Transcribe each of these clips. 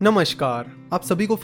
नमस्कार। आप सभी को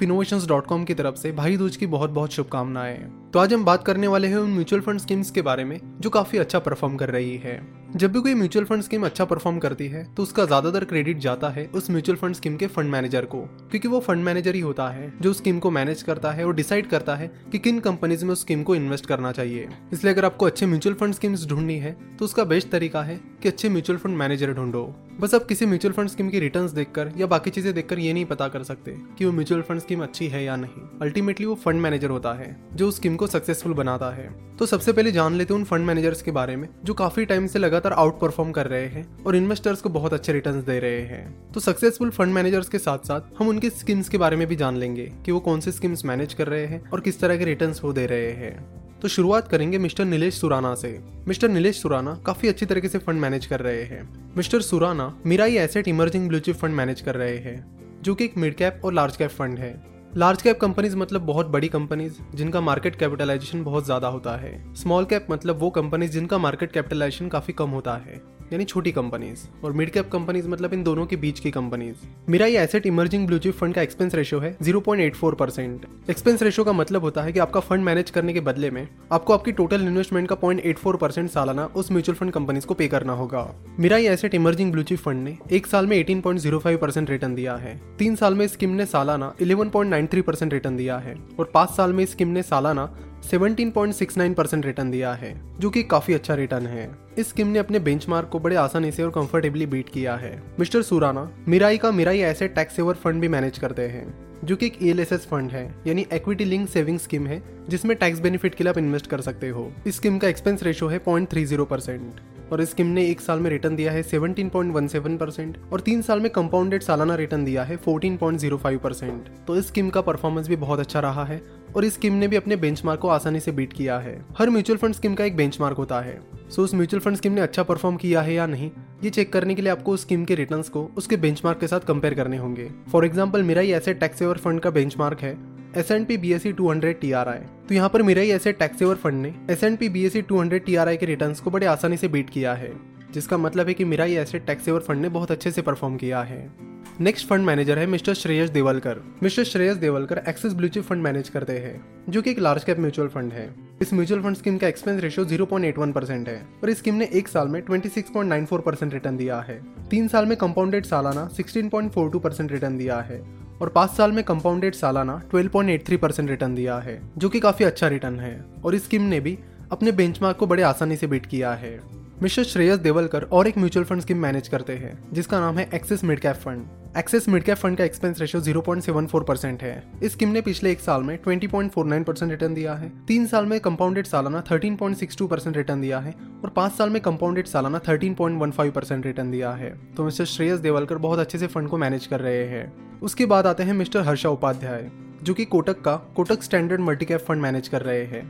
कॉम की तरफ़ से भाई दूज की बहुत बहुत शुभकामनाएँ। तो आज हम बात करने वाले हैं उन म्यूचुअल फंड स्कीम्स के बारे में, जो काफ़ी अच्छा परफॉर्म कर रही है। जब भी कोई म्यूचुअल फंड स्कीम अच्छा परफॉर्म करती है तो उसका ज़्यादातर क्रेडिट जाता है उस म्यूचुअल फंड स्कीम के फंड मैनेजर को। क्योंकि वो फंड मैनेजर ही होता है, जो स्कीम को मैनेज करता है और डिसाइड करता है कि किन कंपनीज़ में उस स्कीम को इन्वेस्ट करना चाहिए। इसलिए अगर आपको अच्छे म्यूचुअल फंड स्कीम्स ढूंढनी है तो उसका बेस्ट तरीका है कि अच्छे म्यूचुअल फंड मैनेजर ढूंढो। बस आप किसी म्यूचुअल फंड स्कीम की रिटर्न देखकर या बाकी चीज़ें देखकर ये नहीं पता कर सकते कि वो म्यूचुअल फंड स्कीम अच्छी है या नहीं? अल्टीमेटली वो फंड मैनेजर होता है, जो उस स्कीम को सक्सेसफुल बनाता है। तो सबसे पहले जान लेते हैं उन फंड मैनेजर्स के बारे में, जो काफ़ी टाइम से लगातार आउट परफॉर्म कर रहे हैं और इन्वेस्टर्स को बहुत अच्छे रिटर्न दे रहे हैं। तो सक्सेसफुल फंड मैनेजर्स के साथ साथ हम उनकी स्कीम्स के बारे में भी जान लेंगे कि वो कौन सी स्कीम्स मैनेज कर रहे हैं और किस तरह के रिटर्न वो दे रहे हैं। तो शुरुआत करेंगे मिस्टर नीलेश सुराना से। मिस्टर नीलेश सुराना काफ़ी अच्छी तरीके से फंड मैनेज कर रहे हैं। Mister Surana Mirae asset emerging blue chip fund manage कर रहे हैं। जो कि एक मिड कैप और लार्ज कैप फंड है। लार्ज कैप कंपनीज़ मतलब बहुत बड़ी कंपनीज़ जिनका मार्केट कैपिटलाइजेशन बहुत ज़्यादा होता है। स्मॉल कैप मतलब वो कंपनीज़ जिनका मार्केट कैपिटलाइजेशन काफ़ी कम होता है। यानी छोटी कंपनीज़ और मिड कैप कंपनीज़ मतलब इन दोनों के बीच की companies Mirae asset emerging blue chip fund का एक्सपेंस रेशियो है 0.84 परसेंट एक्सपेंस रेशियो का मतलब होता है कि आपका फंड मैनेज करने के बदले में आपको आपकी टोटल इन्वेस्टमेंट का 0.84 परसेंट सालाना उस म्यूचुअल फंड कंपनीज़ को पे करना होगा। Mirae asset emerging blue chip fund ने एक साल में 18.05 परसेंट रिटर्न दिया है। तीन साल में स्कीम ने सालाना 11.93 परसेंट रिटर्न दिया है और पाँच साल में स्कीम ने सालाना 17.69 परसेंट रिटर्न दिया है, जो कि काफ़ी अच्छा रिटर्न है। इस स्कीम ने अपने बेंचमार्क को बड़े आसानी से और कंफर्टेबली बीट किया है। मिस्टर सुराना, मिराई का Mirae asset tax saver fund भी मैनेज करते हैं, जो कि एक ई फंड है, यानी इक्विटी लिंक सेविंग स्कीम है, जिसमें टैक्स बेनिफिट के लिए आप इन्वेस्ट कर सकते हो। इस स्कीम का एक्सपेंस रेशो है पॉइंट थ्री ज़ीरो परसेंट और इस स्कीम ने एक साल में रिटर्न दिया है 17.17 परसेंट और तीन साल में कंपाउंडेड सालाना रिटर्न दिया है 14.05 परसेंट तो इस स्कीम का परफॉर्मेंस भी बहुत अच्छा रहा है और इस स्कीम ने भी अपने बेंचमार्क को आसानी से बीट किया है। हर म्यूचुअल फंड स्कीम का एक बेंचमार्क होता है। सो उस म्यूचुअल फंड स्कीम ने अच्छा परफॉर्म किया है या नहीं, ये चेक करने के लिए आपको स्कीम के रिटर्न्स को उसके बेंचमार्क के साथ कंपेयर करने होंगे। For example Mirae asset tax saver fund का बेंचमार्क है। S and P B S C two hundred T R I तो यहाँ पर Mirae asset tax saver fund ने S and P B S C two hundred T R I के returns को बड़े आसानी से बीट किया है, जिसका मतलब है कि मेरा ये एसेट टैक्स सेवर फंड ने बहुत अच्छे से परफॉर्म किया है। नेक्स्ट फंड मैनेजर है mister Shreyas Devalkar. Mister Shreyas Devalkar Axis blue chip fund manage करते हैं, जो कि एक लार्ज कैप म्यूचुअल फंड है। इस म्यूचुअल फंड स्कीम का एक्सपेंस रेशियो 0.81 परसेंट है, और इस स्कीम ने एक साल में 26.94 परसेंट रिटर्न दिया है। तीन साल में कंपाउंडेड सालाना 16.42 परसेंट रिटर्न दिया है और पाँच साल में कंपाउंडेड सालाना 12.83 परसेंट रिटर्न दिया है, जो कि काफ़ी अच्छा रिटर्न है, और इस स्कीम ने भी अपने बेंचमार्क को बड़े आसानी से बीट किया है। मिस्टर श्रेयस देवलकर और एक म्यूचुअल फंड स्कीम मैनेज करते हैं, जिसका नाम है Axis mid cap fund Axis mid cap fund का एक्सपेंस रेशियो 0.74 परसेंट है। इस स्कीम ने पिछले एक साल में 20.49 परसेंट रिटर्न दिया है। तीन साल में कंपाउंडेड सालाना 13.62 परसेंट रिटर्न दिया है, और पाँच साल में कंपाउंडेड सालाना 13.15 परसेंट रिटर्न दिया है। तो मिस्टर श्रेयस देवलकर बहुत अच्छे से फंड को मैनेज कर रहे हैं। उसके बाद आते हैं मिस्टर हर्षा उपाध्याय, जो कि कोटक का Kotak standard multi cap fund manage कर रहे हैं।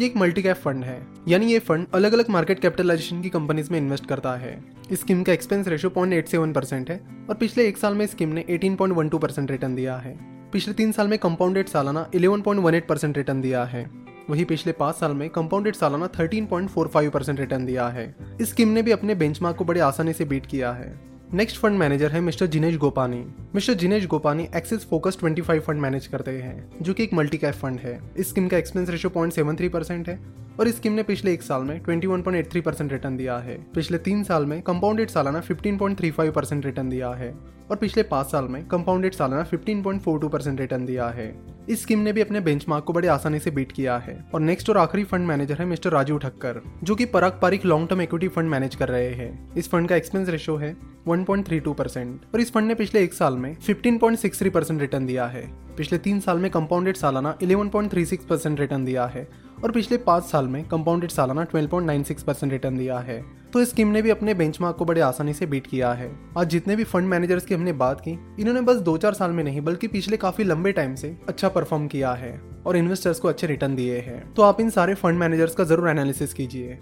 ये एक मल्टी कैप फंड है, यानी ये फंड अलग अलग मार्केट कैपिटलाइजेशन की कंपनीज़ में इन्वेस्ट करता है। इस स्कीम का expense ratio point eight seven percent है और पिछले एक साल में स्कीम ने eighteen point one two percent return दिया है। पिछले तीन साल में कंपाउंडेड सालाना eleven point one eight percent return दिया है। वही पिछले पाँच साल में कंपाउंडेड सालाना 13.45 परसेंट रिटर्न दिया है। इस स्कीम ने भी अपने बेंचमार्क को बड़े आसानी से बीट किया है। नेक्स्ट फंड मैनेजर है mister Jinesh Gopani mister Jinesh Gopani Axis focus 25 fund manage करते हैं, जो कि एक मल्टी कैप फंड है। इस स्कीम का expense ratio point seven three percent है और इस स्कीम ने पिछले एक साल में 21.83 परसेंट रिटर्न दिया है। पिछले तीन साल में कंपाउंडेड सालाना 15.35 परसेंट रिटर्न दिया है और पिछले पाँच साल में कंपाउंडेड सालाना 15.42 परसेंट रिटर्न दिया है। इस स्कीम ने भी अपने बेंचमार्क को बड़े आसानी से बीट किया है। और नेक्स्ट और आखिरी फंड मैनेजर है मिस्टर राजीव ठक्कर, जो कि Parag Parikh long term equity fund manage कर रहे हैं। इस फंड का एक्सपेंस रेशियो है 1.32 परसेंट और इस फंड ने पिछले एक साल में 15.63 परसेंट रिटर्न दिया है। पिछले तीन साल में कंपाउंडेड सालाना 11.36 परसेंट रिटर्न दिया है और पिछले पाँच साल में कंपाउंडेड सालाना 12.96 परसेंट रिटर्न दिया है। तो इस स्कीम ने भी अपने बेंचमार्क को बड़े आसानी से बीट किया है। आज जितने भी फंड मैनेजर्स की हमने बात की, इन्होंने बस दो चार साल में नहीं, बल्कि पिछले काफ़ी लंबे टाइम से अच्छा परफॉर्म किया है और इन्वेस्टर्स को अच्छे रिटर्न दिए हैं। तो आप इन सारे फंड मैनेजर्स का ज़रूर एनालिसिस कीजिए।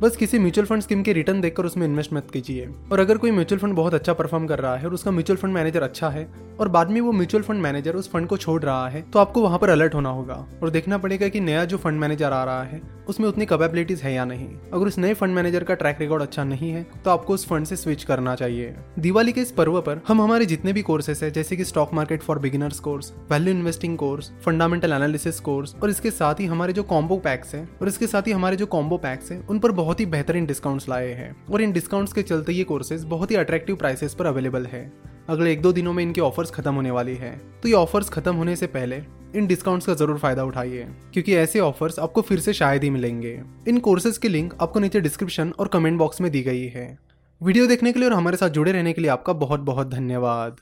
बस किसी म्यूचुअल फंड स्कीम के रिटर्न देखकर उसमें इन्वेस्ट मत कीजिए। और अगर कोई म्यूचुअल फंड बहुत अच्छा परफॉर्म कर रहा है और उसका म्यूचुअल फंड मैनेजर अच्छा है और बाद में वो म्यूचुअल फंड मैनेजर उस फंड को छोड़ रहा है तो आपको वहाँ पर अलर्ट होना होगा। और देखना पड़ेगा कि नया जो फंड मैनेजर आ रहा है उसमें उतनी कैपेबिलिटीज है या नहीं? अगर उस नए फंड मैनेजर का ट्रैक रिकॉर्ड अच्छा नहीं है तो आपको उस फंड से स्विच करना चाहिए। दिवाली के इस पर्व पर हम हमारे जितने भी कोर्सेस है, जैसे कि stock market for beginners course value investing course fundamental analysis course और इसके साथ ही हमारे जो कॉम्बो पैक्स है, और इसके साथ ही हमारे जो कॉम्बो पैक्स है, उन पर बहुत ही बेहतरीन डिस्काउंट्स लाए हैं। और इन डिस्काउंट्स के चलते ये कोर्सेज बहुत ही अट्रैक्टिव प्राइसेस पर अवेलेबल है। अगले एक दो दिनों में इनके ऑफर्स खत्म होने वाली है। तो ये ऑफर्स खत्म होने से पहले इन डिस्काउंट्स का ज़रूर फ़ायदा उठाइए, क्योंकि ऐसे ऑफर्स आपको फिर से शायद ही मिलेंगे। इन कोर्सेज की लिंक आपको नीचे डिस्क्रिप्शन और कमेंट बॉक्स में दी गई है। वीडियो देखने के लिए और हमारे साथ जुड़े रहने के लिए आपका बहुत बहुत धन्यवाद।